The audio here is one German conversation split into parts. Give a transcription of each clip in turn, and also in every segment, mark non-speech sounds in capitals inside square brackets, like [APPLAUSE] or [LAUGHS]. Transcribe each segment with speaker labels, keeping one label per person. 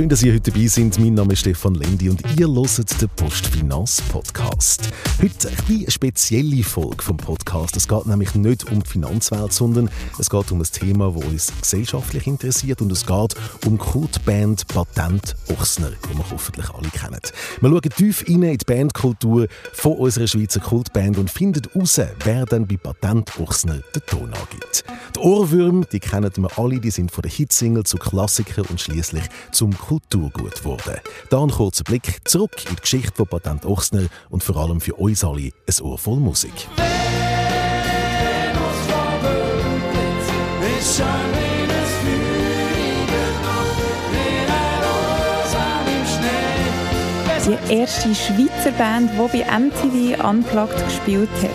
Speaker 1: Schön, dass ihr heute dabei seid. Mein Name ist Stefan Lendi und ihr hört den Postfinanz Podcast. Heute eine spezielle Folge vom Podcast. Es geht nämlich nicht um die Finanzwelt, sondern es geht um ein Thema, das uns gesellschaftlich interessiert und es geht um Kultband Patent Ochsner, die wir hoffentlich alle kennen. Wir schauen tief in die Bandkultur von unserer Schweizer Kultband und finden heraus, wer dann bei Patent Ochsner den Ton angibt. Die Ohrwürmer, die kennen wir alle, die sind von der Hitsingle zu Klassikern und schließlich zum Kulturgut geworden. Da ein kurzer Blick zurück in die Geschichte von Patent Ochsner und vor allem für uns alle ein Ohr voll Musik.
Speaker 2: Die erste Schweizer Band, die bei MTV Unplugged gespielt hat.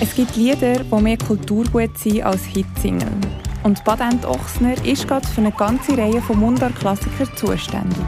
Speaker 2: Es gibt Lieder, die mehr Kulturgut sind als Hitsingle. Und Patent Ochsner ist gerade für eine ganze Reihe von Mundart-Klassikern zuständig.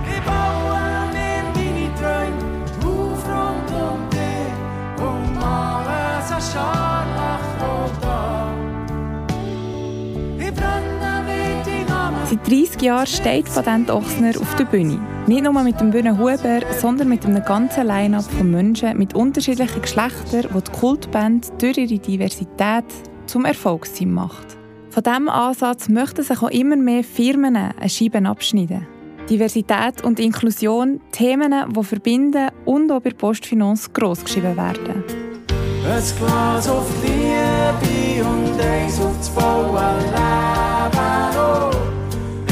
Speaker 2: Seit 30 Jahren steht Patent Ochsner auf der Bühne. Nicht nur mit dem Bühne Huber, sondern mit einem ganzen Line-up von Menschen mit unterschiedlichen Geschlechtern, die die Kultband durch ihre Diversität zum Erfolgsteam macht. Von diesem Ansatz möchten sich auch immer mehr Firmen eine Scheibe abschneiden. Diversität und Inklusion, Themen, die verbinden und auch bei Postfinanz grossgeschrieben werden.
Speaker 3: Ein Glas auf Liebe und eins auf das volle Leben. Oh,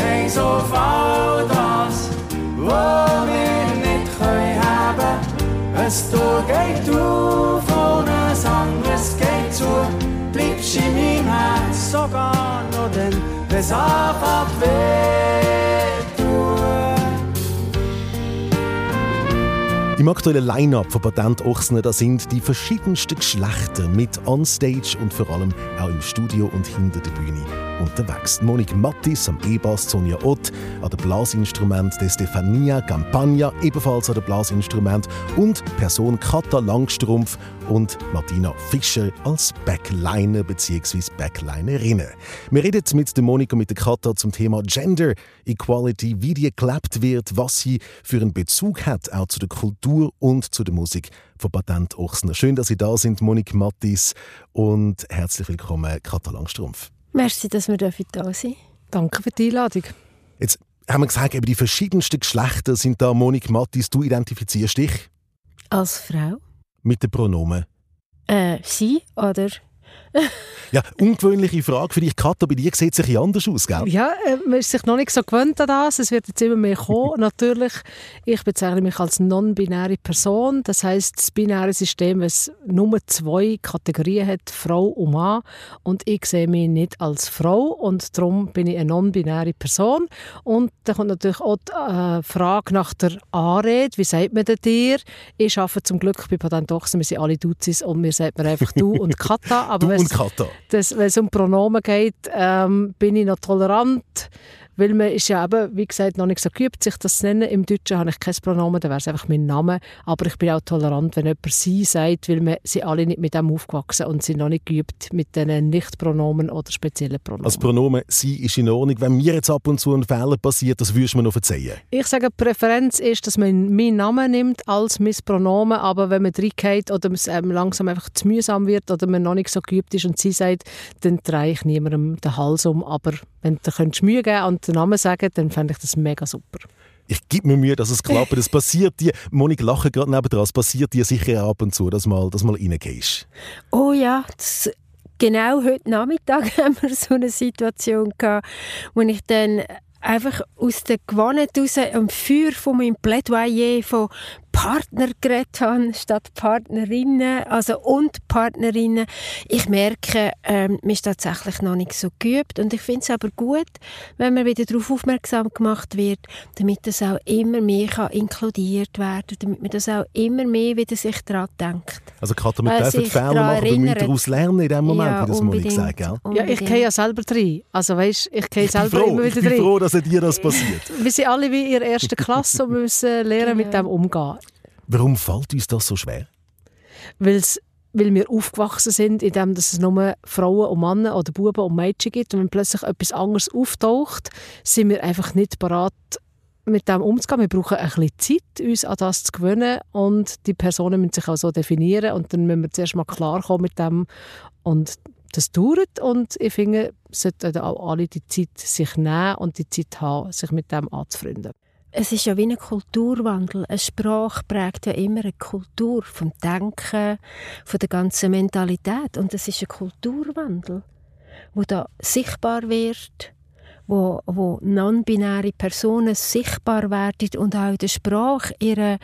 Speaker 3: eins auf all das, was wir nicht können haben. Tor geht auf es anfängt weh
Speaker 1: Im aktuellen Line-Up von Patent Ochsner da sind die verschiedensten Geschlechter mit onstage und vor allem auch im Studio und hinter der Bühne unterwegs. Monik Mattis am E-Bass, Sonja Ott an der Blasinstrument, der Stefania Campagna ebenfalls an der Blasinstrument und Person Kata Langstrumpf und Martina Fischer als Backliner bzw. Backlinerinnen. Wir reden mit der Monika und mit der Kata zum Thema Gender Equality, wie die gelebt wird, was sie für einen Bezug hat auch zu der Kultur und zu der Musik von Patent Ochsner. Schön, dass Sie da sind, Monik Mattis und herzlich willkommen, Kata Langstrumpf.
Speaker 4: Merci, dass wir da sind.
Speaker 5: Danke für die Einladung.
Speaker 1: Jetzt haben wir gesagt, eben die verschiedensten Geschlechter sind da. Monik Mattis, du identifizierst dich?
Speaker 4: Als Frau.
Speaker 1: Mit den Pronomen?
Speaker 4: Äh, sie oder [LAUGHS]
Speaker 1: ja, ungewöhnliche Frage für dich, Katha. Bei dir sieht es sich anders aus, gell?
Speaker 5: Ja, äh, man ist sich noch nicht so gewöhnt an das. Es wird jetzt immer mehr kommen. [LAUGHS] Natürlich, ich bezeichne mich als non-binäre Person. Das heißt, das binäre System, es nur zwei Kategorien hat, Frau und Mann. Und ich sehe mich nicht als Frau und darum bin ich eine non-binäre Person. Und da kommt natürlich auch die äh, Frage nach der Anrede. Wie sagt man denn dir? Ich arbeite zum Glück bei Patent Ochsen. Wir sind alle Duzis und mir sagt man einfach du und Katha. [LAUGHS]
Speaker 1: Aber
Speaker 5: wenn es um Pronomen geht, ähm, bin ich noch tolerant weil man ist ja eben, wie gesagt, noch nicht so geübt, sich das zu nennen. Im Deutschen habe ich kein Pronomen, dann wäre es einfach mein Name. Aber ich bin auch tolerant, wenn jemand «sie» sagt, weil wir sind alle nicht mit dem aufgewachsen und sind noch nicht geübt mit diesen Nicht-Pronomen oder speziellen Pronomen.
Speaker 1: Als Pronomen «sie» ist in Ordnung. Wenn mir jetzt ab und zu ein Fehler passiert, das würdest du mir noch verzeihen?
Speaker 5: Ich sage, die Präferenz ist, dass man meinen Namen nimmt als mein Pronomen, aber wenn man reingeht oder es langsam einfach zu mühsam wird oder man noch nicht so geübt ist und «sie» sagt, dann drehe ich niemandem den Hals um. Aber wenn du Mühe geben und den Namen sagen, dann fände ich das mega super.
Speaker 1: Ich gebe mir Mühe, dass es klappt. Das passiert dir, Monik lache gerade nebenan, es passiert dir sicher ab und zu, dass mal, dass mal reingehst.
Speaker 4: Oh ja, das, genau heute Nachmittag [LAUGHS] haben wir so eine Situation gehabt, wo ich dann einfach aus der Gewohnheit heraus am Feuer von meinem Plädoyer von Partner geredet habe, statt Partnerinnen, also und Partnerinnen. Ich merke, ähm, man ist tatsächlich noch nicht so geübt und ich finde es aber gut, wenn man wieder darauf aufmerksam gemacht wird, damit das auch immer mehr kann inkludiert werden damit man das auch immer mehr wieder sich daran denkt.
Speaker 1: Also Katja, wir dürfen Fehler machen, wir müssen daraus lernen in dem Moment, ja, wie das Monik sagt, gell?
Speaker 5: Ja, ich gehe ja selber rein. Also weißt, ich gehe selber
Speaker 1: froh,
Speaker 5: immer wieder
Speaker 1: rein. Ich bin froh, dass dir das passiert.
Speaker 5: wir sind alle wie in der ersten Klasse und müssen lernen, genau. mit dem umgehen.
Speaker 1: Warum fällt uns das so schwer?
Speaker 5: Weil's, weil wir aufgewachsen sind, in dem dass es nur Frauen und Männer oder Buben und Mädchen gibt. Und wenn plötzlich etwas anderes auftaucht, sind wir einfach nicht bereit, mit dem umzugehen. Wir brauchen ein bisschen Zeit, uns an das zu gewöhnen und die Personen müssen sich auch so definieren und dann müssen wir zuerst mal klarkommen mit dem und das dauert und ich finde, sollten auch alle die Zeit sich nehmen und die Zeit haben, sich mit dem anzufreunden.
Speaker 4: Es ist ja wie ein Kulturwandel. Eine Sprache prägt ja immer eine Kultur vom Denken, von der ganzen Mentalität. Und es ist ein Kulturwandel, wo da sichtbar wird, wo, wo non-binäre Personen sichtbar werden und auch in der Sprache ihre,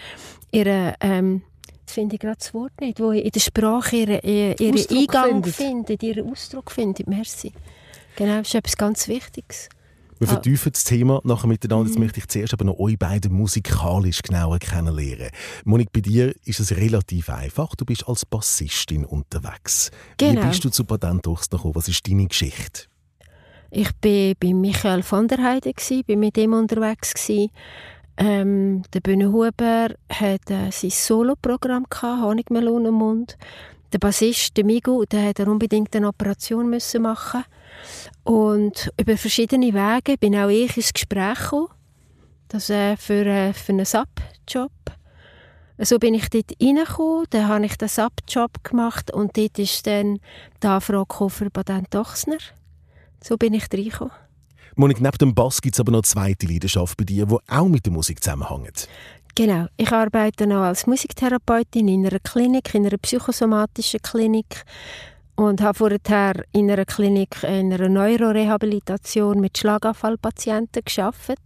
Speaker 4: ihre ähm, das finde ich gerade das Wort nicht, wo in der Sprache ihren ihre Eingang findet. findet, ihren Ausdruck findet. Merci. Genau, das ist etwas ganz Wichtiges.
Speaker 1: Wir ah. vertiefen das Thema nachher miteinander. Jetzt mhm. möchte ich zuerst aber noch euch beide musikalisch genauer kennenlernen. Monik, bei dir ist es relativ einfach. Du bist als Bassistin unterwegs. Genau. Wie bist du zu Patent gekommen? Was ist deine Geschichte?
Speaker 4: Ich war bei Michael von der Heide, bin mit ihm unterwegs. Ähm, der Bühne Huber hat äh, sein Soloprogramm gehabt, Honigmelone im Mund. Der Bassist, der Migu, der hat unbedingt eine Operation müssen machen und über verschiedene Wege bin auch ich ins Gespräch gekommen, das, äh, für, äh, für einen Sub-Job. So bin ich dort reingekommen, dann habe ich den Sub-Job gemacht und dort ist dann die Anfrage für Baden Dochsner. So bin ich reingekommen.
Speaker 1: Monik, neben dem Bass gibt es aber noch eine zweite Leidenschaft bei dir, die auch mit der Musik zusammenhängt.
Speaker 4: Genau. Ich arbeite noch als Musiktherapeutin in einer Klinik, in einer psychosomatischen Klinik und habe vorher in einer Klinik in einer Neurorehabilitation mit Schlaganfallpatienten geschafft.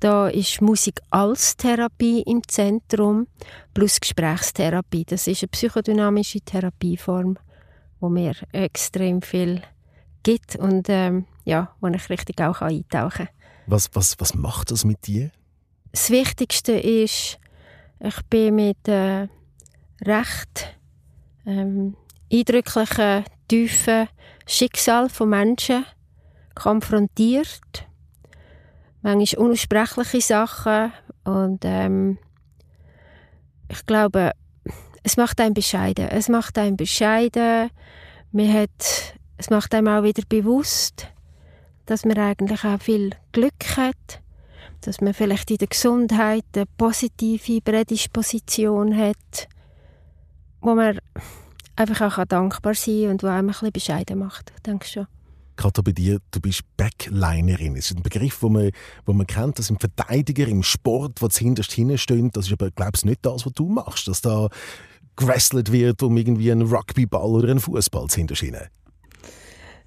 Speaker 4: Da ist Musik als Therapie im Zentrum plus Gesprächstherapie. Das ist eine psychodynamische Therapieform, wo mir extrem viel gibt und ähm, ja, wo ich richtig auch eintauchen kann.
Speaker 1: Was, was, was macht das mit dir?
Speaker 4: Das Wichtigste ist, ich bin mit äh, recht ähm, eindrücklichen, tiefen Schicksal von Menschen konfrontiert. Manchmal unaussprechliche Sachen und ähm, ich glaube, es macht einen bescheiden. Es macht einen bescheiden. Man hat es macht einem auch wieder bewusst, dass man eigentlich auch viel Glück hat, dass man vielleicht in der Gesundheit eine positive Prädisposition hat, wo man einfach auch dankbar sein kann und wo einem ein bisschen bescheiden macht, denke schon.
Speaker 1: Gerade bei dir, du bist Backlinerin. Das ist ein Begriff, den man, wo man kennt. Das sind Verteidiger im Sport, die hinterst hinstehen. Das ist aber, glaube ich, nicht das, was du machst. Dass da gewrestelt wird um irgendwie einen Rugbyball oder einen Fußball zu hinterstehen.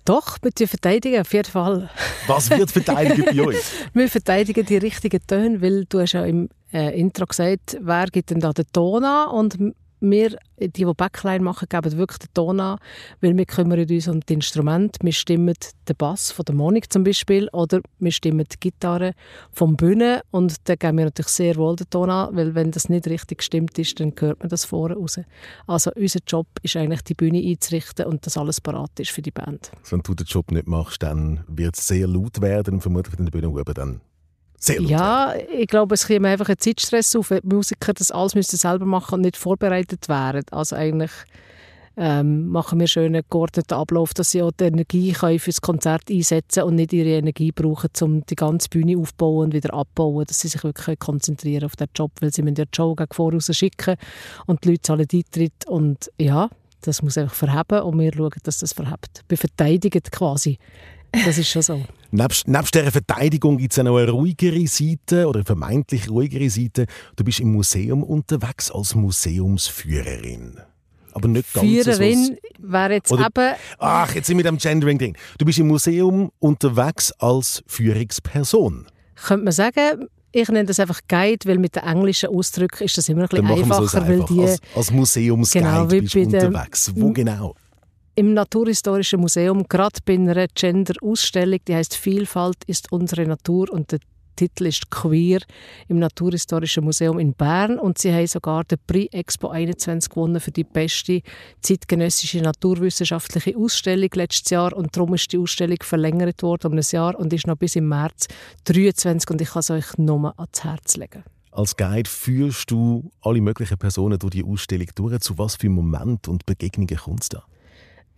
Speaker 5: Doch, wir verteidigen auf jeden Fall.
Speaker 1: Was wird verteidigen bei euch? [LAUGHS]
Speaker 5: wir verteidigen die richtigen Töne, weil du hast ja im äh, Intro gesagt, wer gibt denn da den Ton an und wir, die, die Backline machen, geben wirklich den Ton an, weil wir kümmern uns um das Instrument. Wir stimmen den Bass von der Monik zum Beispiel oder wir stimmen die Gitarre vom Bühne und dann geben wir natürlich sehr wohl den Ton an, weil wenn das nicht richtig gestimmt ist, dann hört man das vorne raus. Also unser Job ist eigentlich, die Bühne einzurichten und dass alles parat ist für die Band.
Speaker 1: Wenn du den Job nicht machst, dann wird es sehr laut werden, vermutlich in der Bühne oben dann
Speaker 5: sehr laut Ja, ich glaube, es kommt einfach ein Zeitstress auf, wenn die Musiker das alles müssen selber machen und nicht vorbereitet wären. Also eigentlich ähm, machen wir schön einen geordneten Ablauf, dass sie auch die Energie können für das Konzert einsetzen und nicht ihre Energie brauchen, um die ganze Bühne aufzubauen und wieder abzubauen, dass sie sich wirklich konzentrieren auf den Job, weil sie müssen ja die Show gegen voraus schicken und die Leute zahlen Eintritt und ja, das muss einfach verheben und wir schauen, dass das verhebt. Wir verteidigen quasi das ist schon so.
Speaker 1: Nebst, nebst dieser Verteidigung gibt es auch noch eine ruhigere Seite oder eine vermeintlich ruhigere Seite. Du bist im Museum unterwegs als Museumsführerin. Aber nicht ganz
Speaker 5: Führerin so wäre jetzt oder, eben...
Speaker 1: Ach, jetzt sind wir mit dem Gendering drin. Du bist im Museum unterwegs als Führungsperson.
Speaker 5: Könnte man sagen, ich nenne das einfach Guide, weil mit den englischen Ausdrücken ist das immer ein bisschen einfacher. Weil die,
Speaker 1: als, als Museumsguide genau, bist du unterwegs. Wo genau?
Speaker 5: Im Naturhistorischen Museum, gerade bei einer Gender-Ausstellung, die heißt Vielfalt ist unsere Natur und der Titel ist Queer im Naturhistorischen Museum in Bern und sie haben sogar den Prix Expo 21 gewonnen für die beste zeitgenössische naturwissenschaftliche Ausstellung letztes Jahr und darum ist die Ausstellung verlängert worden um ein Jahr und ist noch bis im März 23 und ich kann es euch nur ans Herz legen.
Speaker 1: Als Guide führst du alle möglichen Personen durch die Ausstellung durch. Zu was für Moment und Begegnungen kommt es da?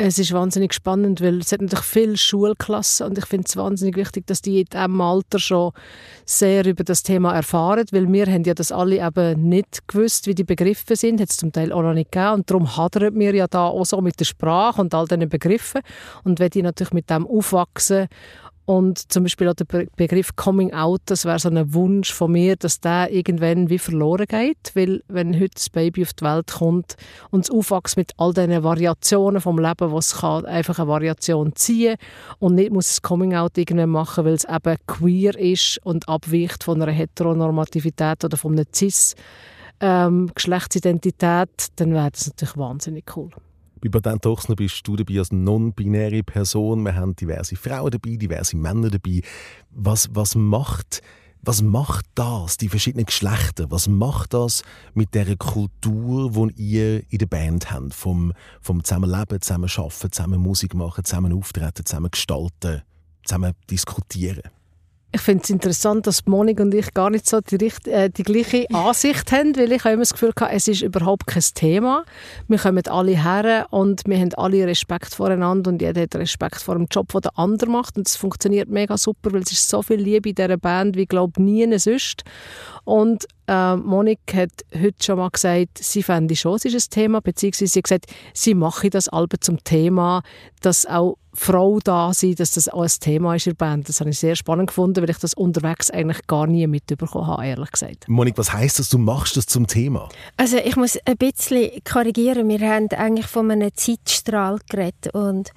Speaker 5: Es ist wahnsinnig spannend, weil es hat natürlich viele Schulklassen und ich finde es wahnsinnig wichtig, dass die in diesem Alter schon sehr über das Thema erfahren, weil wir haben ja das alle eben nicht gewusst, wie die Begriffe sind, hat es zum Teil auch noch nicht gegeben. Und darum hadern wir ja da auch so mit der Sprache und all diesen Begriffen. Und wenn die natürlich mit dem aufwachsen und zum Beispiel auch der Begriff Coming Out, das wäre so ein Wunsch von mir, dass der irgendwann wie verloren geht, weil wenn heute das Baby auf die Welt kommt und es aufwächst mit all diesen Variationen vom Leben, was kann einfach eine Variation ziehen und nicht muss es Coming Out irgendwann machen, weil es eben queer ist und abweicht von einer Heteronormativität oder von einer Cis ähm, dann wäre das natürlich wahnsinnig cool.
Speaker 1: Bei Patent Ochsner bist du dabei als non-binäre Person. Wir haben diverse Frauen dabei, diverse Männer dabei. Was, was, macht, was macht das, die verschiedenen Geschlechter? Was macht das mit der Kultur, die ihr in der Band habt? Vom, vom Zusammenleben, zusammen arbeiten, zusammen Musik machen, zusammen auftreten, zusammen gestalten, zusammen diskutieren?
Speaker 5: Ich finde es interessant, dass Monik und ich gar nicht so die, äh, die gleiche [LAUGHS] Ansicht haben, weil ich habe immer das Gefühl hatte, es ist überhaupt kein Thema. Wir kommen alle her und wir haben alle Respekt voreinander und jeder hat Respekt vor dem Job, den der andere macht und es funktioniert mega super, weil es ist so viel Liebe in dieser Band wie, glaube nie sonst. Und äh, Monik hat heute schon mal gesagt, sie fände schon, es ist ein Thema, beziehungsweise sie hat gesagt, sie mache das Album zum Thema, dass auch Frau da sein, dass das auch ein Thema ist in der Band. Das habe ich sehr spannend gefunden, weil ich das unterwegs eigentlich gar nie mitbekommen habe, ehrlich gesagt.
Speaker 1: Monik, was heißt das, du machst das zum Thema?
Speaker 4: Also ich muss ein bisschen korrigieren. Wir haben eigentlich von einem Zeitstrahl geredet und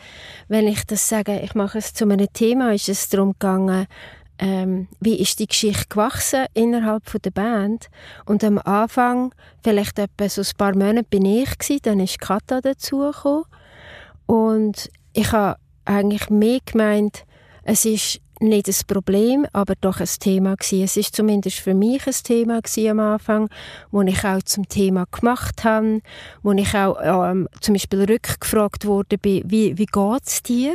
Speaker 4: wenn ich das sage, ich mache es zu einem Thema, ist es darum gegangen, ähm, wie ist die Geschichte gewachsen innerhalb von der Band und am Anfang vielleicht etwa so ein paar Monate bin ich gewesen, dann ist Kata dazugekommen und ich habe eigentlich mehr gemeint es ist nicht ein Problem, aber doch ein Thema gewesen. Es ist zumindest für mich ein Thema am Anfang, wo ich auch zum Thema gemacht habe, wo ich auch ähm, zum Beispiel rückgefragt wurde, wie, wie geht es dir?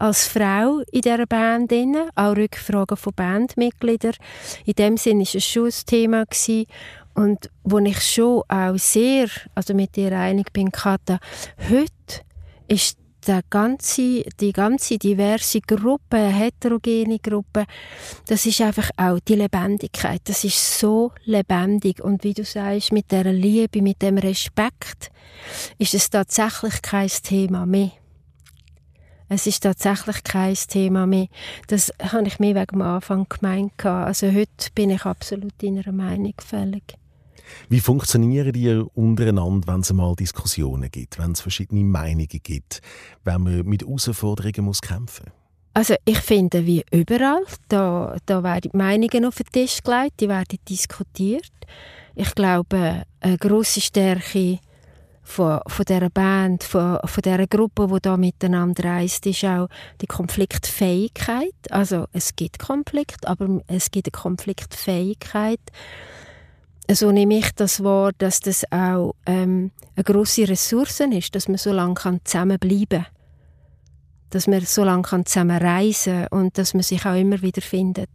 Speaker 4: Als Frau in dieser Band, auch Rückfragen von Bandmitgliedern. In dem Sinne war es schon ein Thema. Gewesen. Und wo ich schon auch sehr also mit dir einig bin, Katha, heute ist die ganze, die ganze diverse Gruppe, heterogene Gruppe, das ist einfach auch die Lebendigkeit. Das ist so lebendig. Und wie du sagst, mit der Liebe, mit dem Respekt, ist es tatsächlich kein Thema mehr. Es ist tatsächlich kein Thema mehr. Das habe ich mir wegen am Anfang gemeint. Also heute bin ich absolut deiner Meinung fällig.
Speaker 1: Wie funktionieren die untereinander, wenn es mal Diskussionen gibt, wenn es verschiedene Meinungen gibt, wenn man mit Herausforderungen muss kämpfen muss?
Speaker 4: Also ich finde, wie überall, da, da werden Meinungen auf den Tisch gelegt, die werden diskutiert. Ich glaube, eine grosse Stärke von, von dieser Band, von, von dieser Gruppe, die da miteinander reist, ist auch die Konfliktfähigkeit. Also es gibt Konflikt, aber es gibt eine Konfliktfähigkeit. So nehme ich das wahr, dass das auch ähm, eine grosse Ressource ist, dass man so lange zusammenbleiben kann. Dass man so lange zusammen reisen kann und dass man sich auch immer wieder findet.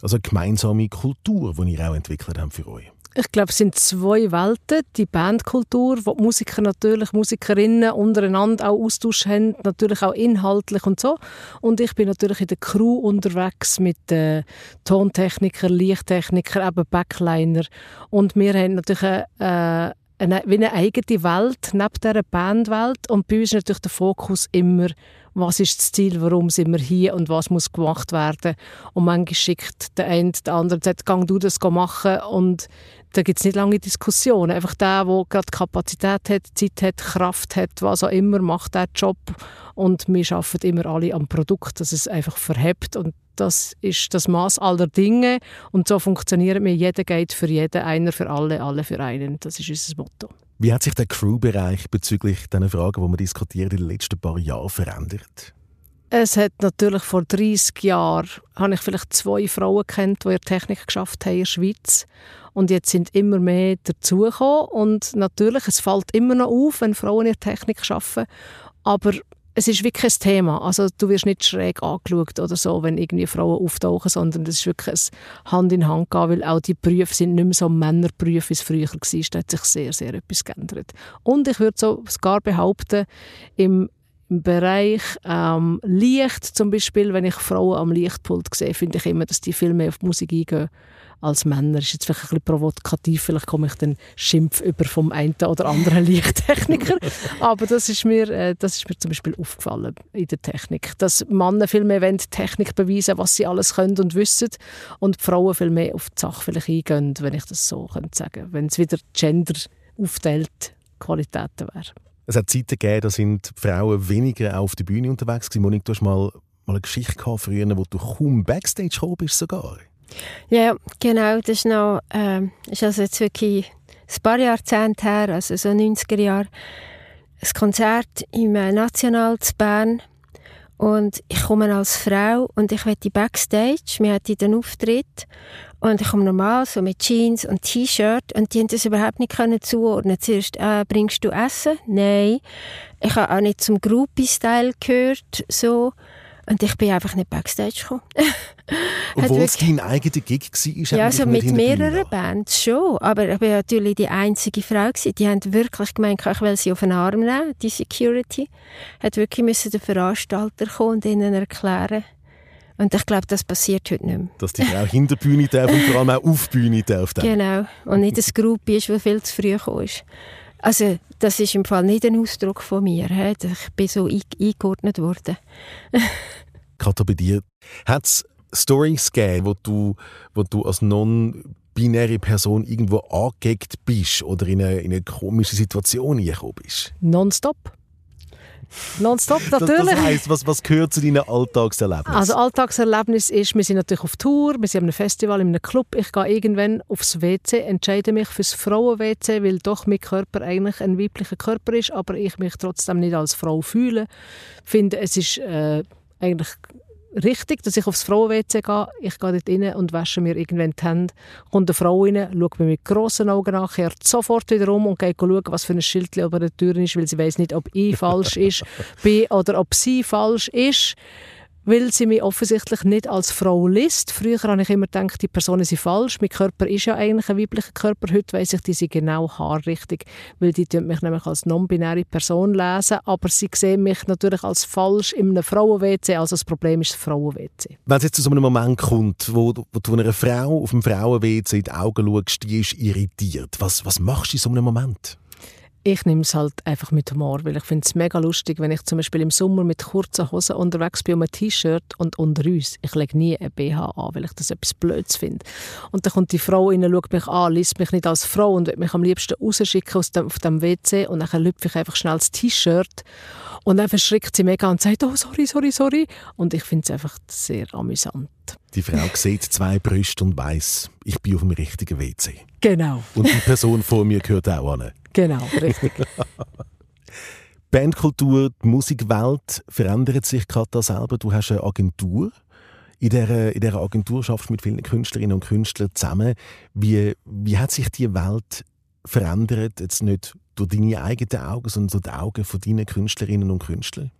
Speaker 1: Also eine gemeinsame Kultur, die ihr auch entwickelt habt für euch.
Speaker 5: Ich glaube, es sind zwei Welten. Die Bandkultur, wo die Musiker natürlich, Musikerinnen untereinander auch Austausch haben, natürlich auch inhaltlich und so. Und ich bin natürlich in der Crew unterwegs mit äh, Tontechniker, Lichttechniker, eben Backliner. Und wir haben natürlich äh, eine, wie eine eigene Welt neben dieser Bandwelt. Und bei uns ist natürlich der Fokus immer was ist das Ziel, warum sind wir hier und was muss gemacht werden. Und manchmal schickt der eine der andere und sagt, gang du das machen und da gibt es nicht lange Diskussionen. Einfach der, der gerade Kapazität hat, Zeit hat, Kraft hat, was auch immer, macht der Job und wir arbeiten immer alle am Produkt, dass es einfach verhebt und das ist das Maß aller Dinge und so funktionieren wir. Jeder geht für jeden, einer für alle, alle für einen. Das ist unser Motto.
Speaker 1: Wie hat sich der Crew-Bereich bezüglich diesen Fragen, die wir diskutieren, in den letzten paar Jahren verändert?
Speaker 5: Es hat natürlich vor 30 Jahren habe ich vielleicht zwei Frauen kennt, die ihre Technik geschafft haben in der Schweiz. Und jetzt sind immer mehr dazugekommen. Und natürlich, es fällt immer noch auf, wenn Frauen ihre Technik schaffen. Aber es ist wirklich ein Thema. Also du wirst nicht schräg angeschaut oder so, wenn irgendwie Frauen auftauchen, sondern es ist wirklich ein Hand in Hand gehen, weil auch die Berufe sind nicht mehr so Männerberufe, wie es früher war. Da hat sich sehr, sehr etwas geändert. Und ich würde sogar behaupten, im Bereich ähm, Licht zum Beispiel, wenn ich Frauen am Lichtpult sehe, finde ich immer, dass die viel mehr auf die Musik eingehen als Männer. Ist jetzt vielleicht ein bisschen provokativ, vielleicht komme ich den Schimpf über vom einen oder anderen [LAUGHS] Lichttechniker, aber das ist, mir, äh, das ist mir zum Beispiel aufgefallen in der Technik, dass Männer viel mehr wollen, Technik beweisen, was sie alles können und wissen und die Frauen viel mehr auf die Sache vielleicht eingehen, wenn ich das so könnte sagen, wenn es wieder Gender aufteilt, Qualitäten wäre.
Speaker 1: Es hat Zeiten gegeben, da sind Frauen weniger auf der Bühne unterwegs gewesen. Monique, du hast mal, mal eine Geschichte gehabt früher, wo du kaum Backstage gekommen bist sogar.
Speaker 4: Ja, genau. Das ist, noch, äh, ist also jetzt wirklich ein paar Jahrzehnte her, also so 90er Jahre, ein Konzert im äh, National zu Bern. Und ich komme als Frau und ich wette Backstage. Wir hatten den Auftritt. Und ich komme normal so mit Jeans und T-Shirt und die haben das überhaupt nicht können zuordnen. Zuerst, äh, bringst du Essen? Nein. Ich habe auch nicht zum Groupie-Style gehört, so. Und ich bin einfach nicht Backstage gekommen. [LAUGHS]
Speaker 1: Obwohl es dein eigener Gig war?
Speaker 4: Ja, also mit mehreren Bands schon. Aber ich war natürlich die einzige Frau. Gewesen. Die haben wirklich gemeint, ich will sie auf den Arm nehmen, die Security. Hat wirklich müssen der Veranstalter kommen und ihnen erklären. Und ich glaube, das passiert heute nicht mehr.
Speaker 1: Dass die Frau hinter Bühne darf und vor allem auch auf die Bühne darf.
Speaker 4: Dann. Genau. Und nicht ein Gruppe ist, das viel zu früh gekommen ist. Also, das ist im Fall nicht ein Ausdruck von mir. He? Ich bin so eingeordnet worden. [LAUGHS]
Speaker 1: Kato, bei dir hat es Stories gegeben, wo du, wo du als non-binäre Person irgendwo angeeckt bist oder in eine, in eine komische Situation gekommen bist?
Speaker 5: Nonstop. Nonstop, natürlich.
Speaker 1: Das, das heisst, was, was gehört zu deinen Alltagserlebnissen?
Speaker 5: Also Alltagserlebnis ist, wir sind natürlich auf Tour, wir sind einem Festival, in einem Club. Ich gehe irgendwann aufs WC, entscheide mich fürs Frauen-WC, weil doch mein Körper eigentlich ein weiblicher Körper ist, aber ich mich trotzdem nicht als Frau fühle. Ich finde, es ist äh, eigentlich richtig, dass ich aufs Frauen-WC gehe. Ich gehe dort rein und wasche mir irgendwann die Hände. Kommt eine Frau rein, schaut mir mit grossen Augen an, kehrt sofort wieder um und geht schauen, was für ein Schild über der Tür ist, weil sie weiß nicht, ob ich [LAUGHS] falsch ist, bin oder ob sie falsch ist weil sie mich offensichtlich nicht als Frau liest. Früher habe ich immer gedacht, die Personen sind falsch. Mein Körper ist ja eigentlich ein weiblicher Körper. Heute weiss ich, die sind genau haarrichtig, weil die mich nämlich als non-binäre Person lesen. Aber sie sehen mich natürlich als falsch in einem Frauen-WC. Also das Problem ist das Frauen-WC.
Speaker 1: Wenn es jetzt zu so einem Moment kommt, wo, wo du einer Frau auf dem Frauen-WC in die Augen schaust, die ist irritiert. Was, was machst du in so einem Moment?
Speaker 5: Ich nehme es halt einfach mit Humor, weil ich finde es mega lustig, wenn ich zum Beispiel im Sommer mit kurzen Hosen unterwegs bin und einem T-Shirt und unter uns, ich lege nie ein BH an, weil ich das etwas Blöds finde. Und dann kommt die Frau rein, schaut mich an, liest mich nicht als Frau und will mich am liebsten rausschicken aus dem, auf dem WC und dann lüpfe ich einfach schnell das T-Shirt und dann verschrickt sie mega und sagt, oh, sorry, sorry, sorry. Und ich finde es einfach sehr amüsant.
Speaker 1: Die Frau sieht zwei Brüste und weiß, ich bin auf dem richtigen WC.
Speaker 5: Genau.
Speaker 1: Und die Person vor mir gehört auch an.
Speaker 5: Genau, richtig. [LAUGHS]
Speaker 1: Bandkultur, die Musikwelt verändert sich gerade da selber. Du hast eine Agentur. In dieser, in dieser Agentur schaffst du mit vielen Künstlerinnen und Künstlern zusammen. Wie, wie hat sich die Welt verändert, jetzt nicht durch deine eigenen Augen, sondern durch die Augen von deinen Künstlerinnen und Künstlern?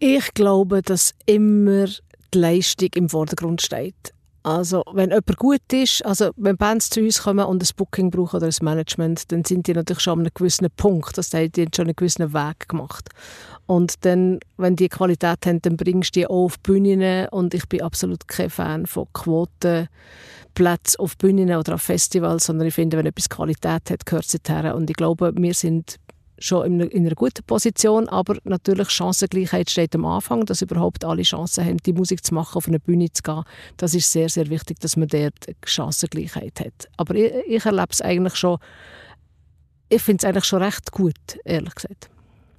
Speaker 5: Ich glaube, dass immer die Leistung im Vordergrund steht. Also, wenn jemand gut ist, also wenn Bands zu uns kommen und ein Booking brauchen oder ein Management, dann sind die natürlich schon an einem gewissen Punkt. Das die haben schon einen gewissen Weg gemacht. Und dann, wenn die Qualität haben, dann bringst du die auch auf Bühnen und ich bin absolut kein Fan von Quotenplätzen auf Bühnen oder auf Festivals, sondern ich finde, wenn etwas Qualität hat, gehört es her. Und ich glaube, wir sind schon in einer, in einer guten Position, aber natürlich Chancengleichheit steht am Anfang, dass überhaupt alle Chancen haben, die Musik zu machen, auf eine Bühne zu gehen. Das ist sehr, sehr wichtig, dass man dort Chancengleichheit hat. Aber ich, ich erlebe es eigentlich schon, ich finde es eigentlich schon recht gut, ehrlich gesagt.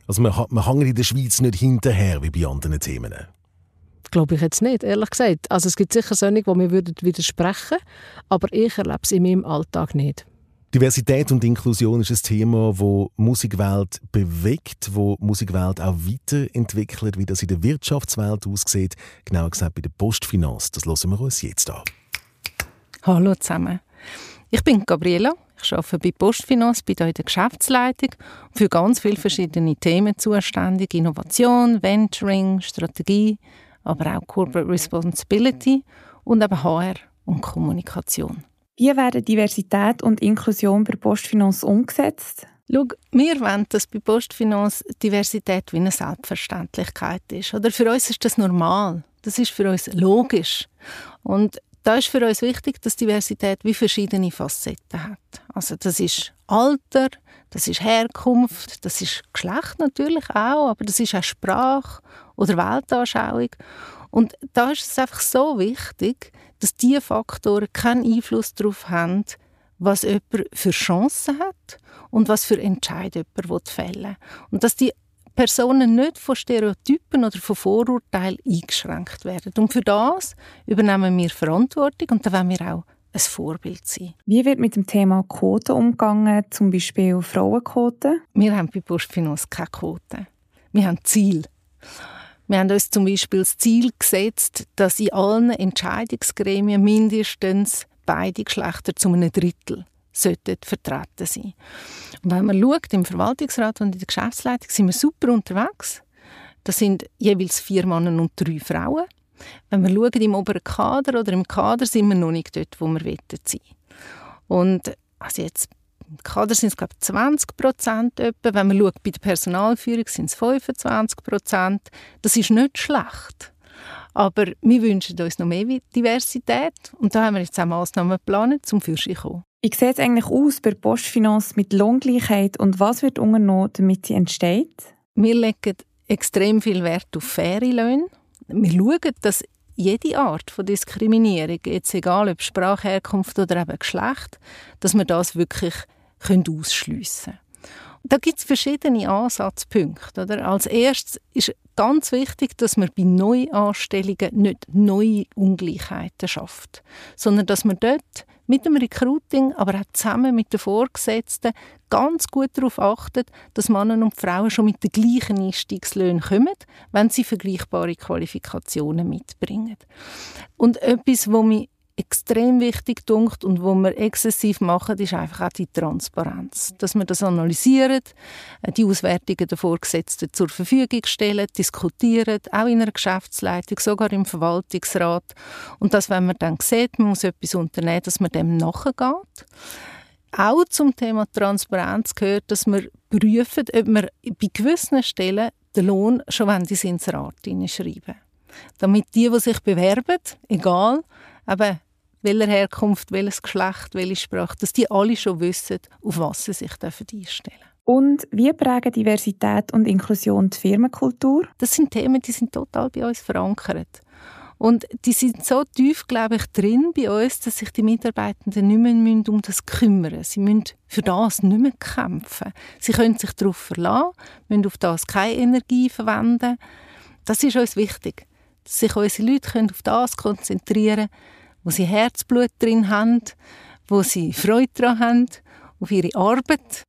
Speaker 1: Also man, man hängt in der Schweiz nicht hinterher wie bei anderen Themen?
Speaker 5: Glaube ich jetzt nicht, ehrlich gesagt. Also es gibt sicher solche, die mir widersprechen würden, aber ich erlebe es in meinem Alltag nicht.
Speaker 1: Diversität und Inklusion ist ein Thema, wo Musikwelt bewegt, wo Musikwelt auch weiterentwickelt, wie das in der Wirtschaftswelt aussieht, genauer gesagt bei der Postfinanz. Das hören wir uns jetzt an.
Speaker 6: Hallo zusammen. Ich bin Gabriela, ich arbeite bei Postfinanz, bin hier in der Geschäftsleitung für ganz viele verschiedene Themen zuständig. Innovation, Venturing, Strategie, aber auch Corporate Responsibility und eben HR und Kommunikation.
Speaker 2: Wie werden Diversität und Inklusion bei Postfinanz umgesetzt?
Speaker 6: Schau, wir wollen, dass bei Postfinanz Diversität wie eine Selbstverständlichkeit ist. Oder für uns ist das normal. Das ist für uns logisch. Und da ist für uns wichtig, dass Diversität wie verschiedene Facetten hat. Also das ist Alter, das ist Herkunft, das ist Geschlecht natürlich auch, aber das ist auch Sprache oder Weltanschauung. Und da ist es einfach so wichtig, dass diese Faktoren keinen Einfluss darauf haben, was jemand für Chancen hat und was für Entscheidungen jemand fällen will. Und dass die Personen nicht von Stereotypen oder von Vorurteilen eingeschränkt werden. Und für das übernehmen wir Verantwortung und da wollen wir auch ein Vorbild sein.
Speaker 2: Wie wird mit dem Thema Quoten umgegangen, zum Beispiel Frauenquoten?
Speaker 6: Wir haben bei Postfinanz keine Quoten. Wir haben Ziel. Wir haben uns zum Beispiel das Ziel gesetzt, dass in allen Entscheidungsgremien mindestens beide Geschlechter zu einem Drittel sollten vertreten sein. Und wenn man schaut, im Verwaltungsrat und in der Geschäftsleitung sind wir super unterwegs. Das sind jeweils vier Männer und drei Frauen. Wenn wir schauen, im oberen Kader oder im Kader sind wir noch nicht dort, wo wir sein. Und also jetzt im Kader sind es glaube ich 20 Prozent. Wenn man schaut, bei der Personalführung sind es 25 Prozent. Das ist nicht schlecht. Aber wir wünschen uns noch mehr Diversität und da haben wir jetzt auch Massnahmen geplant, zum Fürschi kommen.
Speaker 2: Wie sieht es eigentlich aus bei Postfinanz mit Lohngleichheit und was wird unternommen, damit sie entsteht?
Speaker 6: Wir legen extrem viel Wert auf faire Löhne. Wir schauen, dass jede Art von Diskriminierung, jetzt egal ob Sprachherkunft oder eben Geschlecht, dass wir das wirklich ausschliessen können. Da gibt es verschiedene Ansatzpunkte. Oder? Als erstes ist ganz wichtig, dass man bei Neuanstellungen nicht neue Ungleichheiten schafft, sondern dass man dort mit dem Recruiting, aber auch zusammen mit den Vorgesetzten ganz gut darauf achtet, dass Männer und Frauen schon mit den gleichen Einstiegslöhnen kommen, wenn sie vergleichbare Qualifikationen mitbringen. Und etwas, was mich extrem wichtig dunkt und wo wir exzessiv machen, ist einfach auch die Transparenz. Dass wir das analysieren, äh, die Auswertungen der Vorgesetzten zur Verfügung stellen, diskutieren, auch in einer Geschäftsleitung, sogar im Verwaltungsrat. Und dass, wenn man dann sieht, man muss etwas unternehmen, dass man dem nachgeht. Auch zum Thema Transparenz gehört, dass wir prüfen, ob wir bei gewissen Stellen den Lohn schon wenn ins Inserat schreiben. Damit die, die sich bewerben, egal, eben welcher Herkunft, welches Geschlecht, welche Sprache, dass die alle schon wissen, auf was sie sich einstellen dürfen.
Speaker 2: Und wie prägen Diversität und Inklusion die Firmenkultur?
Speaker 6: Das sind Themen, die sind total bei uns verankert. Und die sind so tief, glaube ich, drin bei uns, dass sich die Mitarbeitenden nicht mehr um das kümmern müssen. Sie müssen für das nicht mehr kämpfen. Sie können sich darauf verlassen, müssen auf das keine Energie verwenden. Das ist uns wichtig, dass sich unsere Leute auf das konzentrieren können, wo sie Herzblut drin haben, wo sie Freude daran haben, auf ihre Arbeit.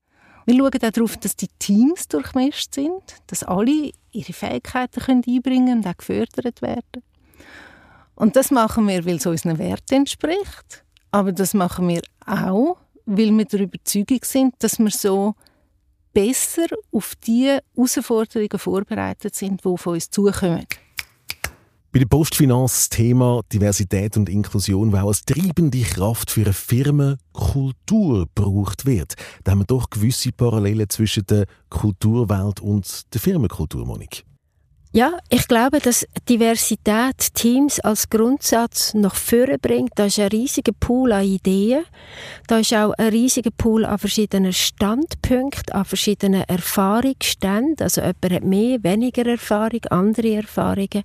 Speaker 6: Wir schauen auch darauf, dass die Teams durchmischt sind, dass alle ihre Fähigkeiten können einbringen und auch gefördert werden. Und das machen wir, weil es unseren Werten entspricht. Aber das machen wir auch, weil wir der Überzeugung sind, dass wir so besser auf die Herausforderungen vorbereitet sind, die auf uns zukommen.
Speaker 1: Bei der Postfinanz Thema Diversität und Inklusion, auch als treibende Kraft für eine Firmenkultur gebraucht wird. Da haben wir doch gewisse Parallelen zwischen der Kulturwelt und der Firmenkultur, Monik.
Speaker 4: Ja, ich glaube, dass Diversität Teams als Grundsatz nach vorne bringt. Da ist ein riesiger Pool an Ideen. Da ist auch ein riesiger Pool an verschiedenen Standpunkten, an verschiedenen Erfahrungsständen. Also jemand hat mehr, weniger Erfahrung, andere Erfahrungen.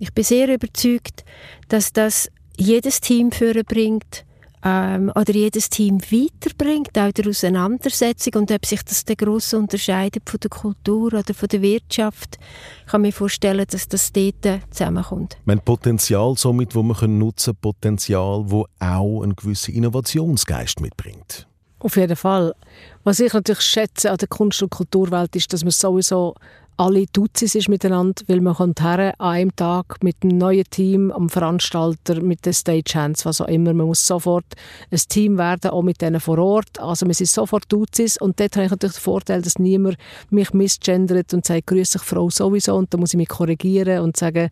Speaker 4: Ich bin sehr überzeugt, dass das jedes Team vorbringt ähm, oder jedes Team weiterbringt, auch der Auseinandersetzung und ob sich das der gross unterscheidet von der Kultur oder von der Wirtschaft, ich kann mir vorstellen, dass das dort zusammenkommt.
Speaker 1: Mein Potenzial somit, wo man nutzen können, Potenzial, wo auch einen gewissen Innovationsgeist mitbringt.
Speaker 5: Auf jeden Fall. Was ich natürlich schätze an der Kunst- und Kulturwelt ist, dass man sowieso alle Duzis ist miteinander, weil man kommt her an einem Tag mit einem neuen Team, am Veranstalter, mit den Stagehands, was auch immer. Man muss sofort ein Team werden, auch mit denen vor Ort. Also wir sind sofort Duzis und dort habe ich natürlich den Vorteil, dass niemand mich misgendert und sagt, grüß dich Frau sowieso und dann muss ich mich korrigieren und sagen,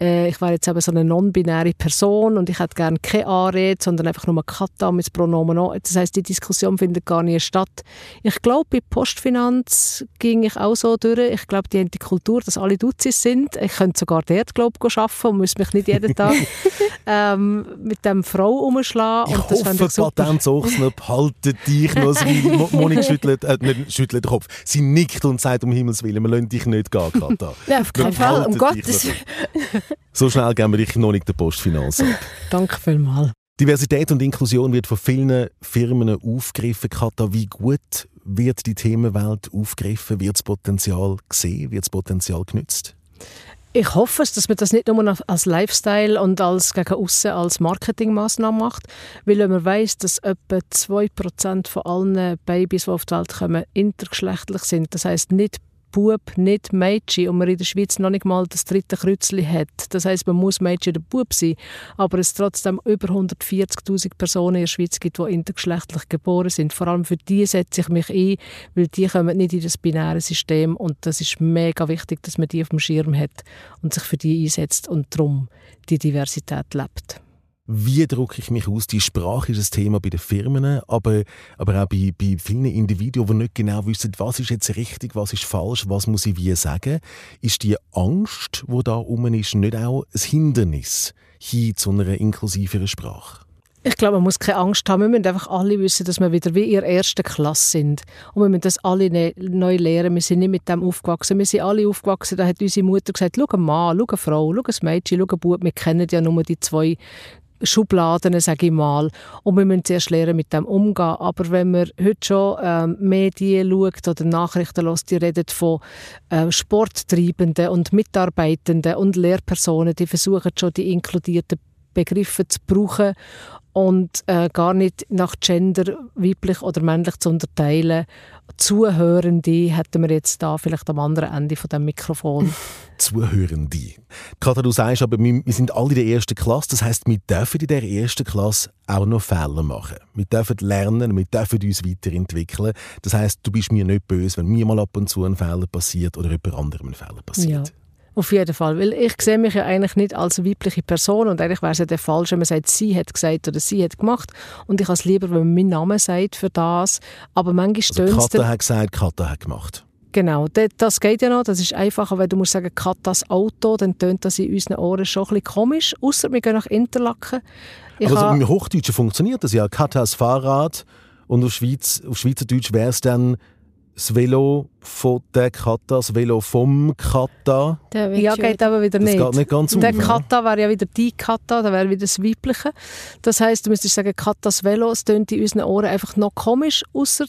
Speaker 5: äh, ich wäre jetzt eben so eine non-binäre Person und ich hätte gerne keine Anrede, sondern einfach nur Kata mit Pronomen. Das heisst, die Diskussion findet gar nicht statt. Ich glaube, bei Postfinanz ging ich auch so durch. Ich glaube, die haben die Kultur, dass alle Duzis sind. Ich könnte sogar dort, glaube ich, arbeiten und muss mich nicht jeden Tag [LAUGHS] ähm, mit dem Frau umschlagen.
Speaker 1: Ich
Speaker 5: und das
Speaker 1: hoffe, Patent Sochsner behaltet dich noch. [LAUGHS] Mo- Monik schüttelt, äh, nicht schüttelt den Kopf. Sie nickt und sagt, um Himmels Willen, wir lassen dich nicht gehen, Kata.
Speaker 4: Nein, [LAUGHS] auf keinen Fall, um Gottes
Speaker 1: noch. So schnell geben wir dich noch nicht der Postfinanz ab.
Speaker 5: Danke vielmals.
Speaker 1: Diversität und Inklusion wird von vielen Firmen aufgegriffen. Kata, wie gut wird die Themenwelt aufgegriffen? Wird das Potenzial gesehen? Wird das Potenzial genützt?
Speaker 5: Ich hoffe es, dass man das nicht nur als Lifestyle und als gegen aussen als Marketingmaßnahme macht, weil wenn man weiß, dass etwa 2% von allen Babys, die auf die Welt kommen, intergeschlechtlich sind, das heißt nicht Bub, nicht Mädchen und man in der Schweiz noch nicht mal das dritte Kreuzchen hat. Das heißt, man muss Mädchen oder Bub sein, aber es trotzdem über 140'000 Personen in der Schweiz gibt, die intergeschlechtlich geboren sind. Vor allem für die setze ich mich ein, weil die kommen nicht in das binäre System und das ist mega wichtig, dass man die auf dem Schirm hat und sich für die einsetzt und darum die Diversität lebt.
Speaker 1: Wie drücke ich mich aus? Die Sprache ist ein Thema bei den Firmen, aber, aber auch bei, bei vielen Individuen, die nicht genau wissen, was ist jetzt richtig, was ist falsch, was muss ich wie sagen. Ist die Angst, die da rum ist, nicht auch ein Hindernis hin zu einer inklusiveren Sprache?
Speaker 5: Ich glaube, man muss keine Angst haben. Wir müssen einfach alle wissen, dass wir wieder wie in der ersten Klasse sind. Und wir müssen das alle ne neu lernen. Wir sind nicht mit dem aufgewachsen. Wir sind alle aufgewachsen. Da hat unsere Mutter gesagt, schau einen Mann, schau eine Frau, schau ein Mädchen, schau einen Bub. Wir kennen ja nur die zwei Schubladen, sage ich mal. Und wir müssen zuerst lernen, mit dem umgehen. Aber wenn man heute schon ähm, Medien schaut oder Nachrichten hört, die reden von äh, Sporttreibenden und Mitarbeitenden und Lehrpersonen, die versuchen schon, die inkludierten Begriffe zu brauchen und äh, gar nicht nach Gender, weiblich oder männlich zu unterteilen. Zuhörende hätten wir jetzt da vielleicht am anderen Ende von dem Mikrofon. [LAUGHS]
Speaker 1: Zuhörende. Katha, du sagst aber, wir, wir sind alle in der ersten Klasse. Das heißt, wir dürfen in der ersten Klasse auch noch Fehler machen. Wir dürfen lernen, wir dürfen uns weiterentwickeln. Das heißt, du bist mir nicht böse, wenn mir mal ab und zu ein Fehler passiert oder jemand anderem ein Fehler passiert.
Speaker 5: Ja. Auf jeden Fall, weil ich sehe mich ja eigentlich nicht als weibliche Person und eigentlich wäre es ja der falsch, wenn man sagt, sie hat gesagt oder sie hat gemacht und ich habe es lieber, wenn man meinen Namen sagt für das, aber manchmal
Speaker 1: Also Katha hat gesagt, Katha hat gemacht.
Speaker 5: Genau, das, geht ja noch, das ist einfacher, wenn du musst sagen, Katas Auto, dann tönt das in unseren Ohren schon ein bisschen komisch, außer wir gehen nach Interlaken. Ich
Speaker 1: Aber so
Speaker 5: habe-
Speaker 1: im Hochdeutschen funktioniert das ja. Katas Fahrrad und auf, Schweiz, auf Schweizerdeutsch wäre es dann das Velo von der Kata, das Velo vom Kata.
Speaker 5: Ja, geht aber wieder
Speaker 1: Das
Speaker 5: nicht.
Speaker 1: geht nicht ganz
Speaker 5: Der
Speaker 1: auf?
Speaker 5: Kata wäre ja wieder die Kata, da wäre wieder das Weibliche. Das heisst, du müsstest sagen, Katas Velo, es tönt in unseren Ohren einfach noch komisch, außer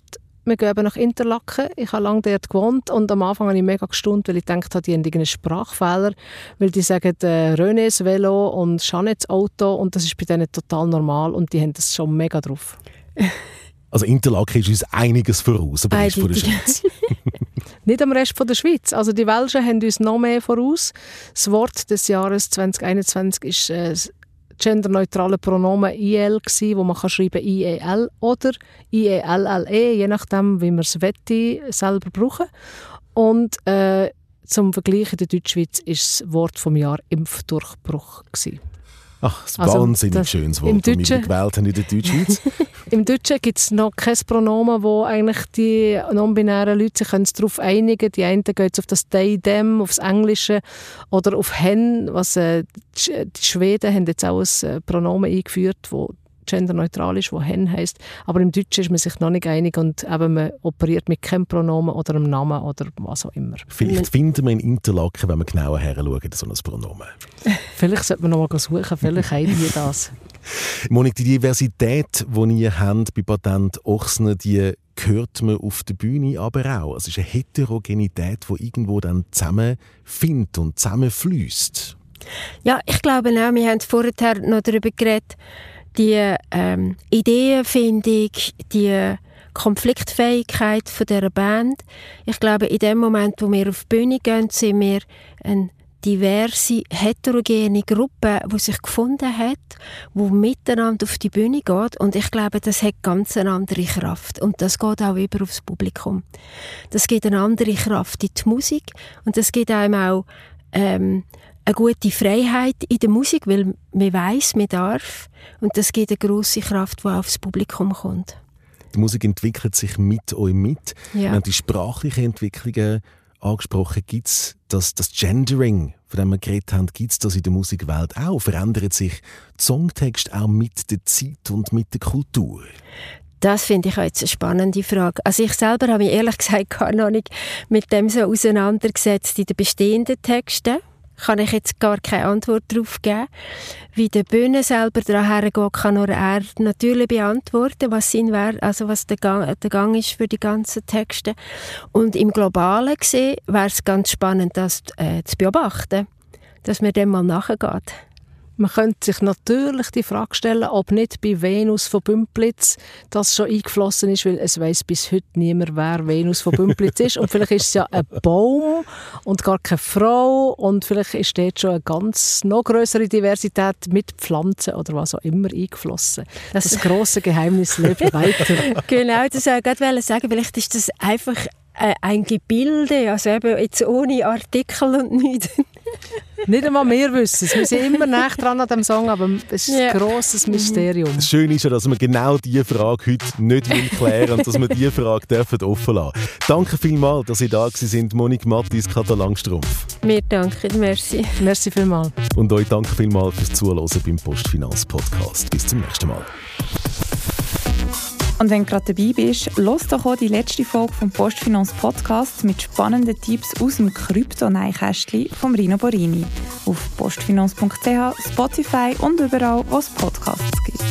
Speaker 5: wir gehen eben nach Interlaken. Ich habe lange dort gewohnt und am Anfang habe ich mega gestaunt, weil ich gedacht habe, die haben irgendeinen Sprachfehler, weil die sagen äh, Renés Velo und Jeanettes Auto und das ist bei denen total normal und die haben das schon mega drauf. [LAUGHS]
Speaker 1: Also Interlaken ist uns einiges voraus, aber ist von der. Schweiz. [LAUGHS]
Speaker 5: Nicht am Rest von der Schweiz. Also die Welschen haben uns noch mehr voraus. Das Wort des Jahres 2021 ist äh, das genderneutrale Pronomen IL gsi, wo man kann schreiben IEL oder IELLE, je nachdem, wie man es wette, selber brauchen. Und äh, zum Vergleich in der Deutschschweiz ist das Wort vom Jahr Impfdurchbruch gsi.
Speaker 1: Ach, ein
Speaker 5: Also,
Speaker 1: wahnsinnig
Speaker 5: das-
Speaker 1: schönes
Speaker 5: im
Speaker 1: Wort, das wir gewählt haben in der Deutschschweiz. [LAUGHS]
Speaker 5: Im Deutschen gibt es noch kein Pronomen, wo eigentlich die non-binären Leute sich darauf einigen können. Die einen gehen jetzt auf das they, them, aufs Englische oder auf hen, was äh, die Schweden haben jetzt auch ein äh, Pronomen eingeführt, wo genderneutral ist, wo hen heißt. Aber im Deutschen ist man sich noch nicht einig und eben man operiert mit keinem Pronomen oder einem Namen oder was auch immer.
Speaker 1: Vielleicht finden wir in Interlaken, wenn wir genauer her schauen, so ein Pronomen. [LAUGHS]
Speaker 5: Vielleicht sollte man noch mal suchen, vielleicht haben die das.
Speaker 1: Monik, die Diversität, die ihr habt bei Patent Ochsner, die hört man auf der Bühne aber auch. Es ist eine Heterogenität, die irgendwo dann zusammenfindet und zusammenfließt.
Speaker 4: Ja, ich glaube auch, wir haben vorher noch darüber geredet, die ähm, Ideenfindung, die Konfliktfähigkeit von der Band. Ich glaube, in dem Moment, wo wir auf die Bühne gehen, sind wir ein diverse, heterogene Gruppe, die sich gefunden hat, wo miteinander auf die Bühne geht. Und ich glaube, das hat ganz eine andere Kraft. Und das geht auch über aufs Publikum. Das gibt eine andere Kraft in die Musik. Und das gibt einem auch ähm, eine gute Freiheit in der Musik, weil man weiß, man darf. Und das gibt eine große Kraft, die aufs Publikum kommt.
Speaker 1: Die Musik entwickelt sich mit euch mit.
Speaker 4: Ja.
Speaker 1: Wir haben die sprachlichen Entwicklungen angesprochen. Gibt es das, das Gendering, von dem wir geredet haben, gibt es das in der Musikwelt auch? Verändert sich die Songtext auch mit der Zeit und mit der Kultur?
Speaker 4: Das finde ich jetzt eine spannende Frage. Also ich selber habe mich ehrlich gesagt [LAUGHS] gar noch nicht mit dem so auseinandergesetzt in den bestehenden Texten. Kann ich jetzt gar keine Antwort darauf geben. Wie der Bühne selber daher geht, kann nur er natürlich beantworten, was sein wäre, also was der Gang, der Gang ist für die ganzen Texte. Und im Globalen gesehen wäre es ganz spannend, das äh, zu beobachten, dass man dem mal nachgeht.
Speaker 5: Man könnte sich natürlich die Frage stellen, ob nicht bei Venus von Bümplitz das schon eingeflossen ist, weil es weiß bis heute niemand, wer Venus von Bümplitz ist. Und vielleicht ist es ja ein Baum und gar keine Frau und vielleicht ist dort schon eine ganz noch größere Diversität mit Pflanzen oder was auch immer eingeflossen. Das, das große Geheimnis lebt [LAUGHS] weiter.
Speaker 4: genau, das wollte ich gerade sagen. Vielleicht ist das einfach äh, ein Gebilde, also eben jetzt ohne Artikel und nichts.
Speaker 5: Nicht einmal wir wissen es. Wir sind immer näher dran an dem Song, aber es ist ein grosses Mysterium.
Speaker 1: Das Schöne ist ja, dass wir genau diese Frage heute nicht will klären und dass wir diese Frage dürfen offen lassen Danke vielmals, dass Sie da gewesen sind, Monique Mattis, Katar Langstrumpf.
Speaker 4: Wir danken, merci.
Speaker 5: Merci vielmals.
Speaker 1: Und euch danke vielmals fürs Zuhören beim Postfinanz Podcast. Bis zum nächsten Mal.
Speaker 2: Und wenn du gerade dabei bist, los doch auch die letzte Folge vom Postfinance Podcast mit spannenden Tipps aus dem Krypto-Neinkästchen von Rino Borini. Auf postfinance.ch, Spotify und überall, wo es Podcasts gibt.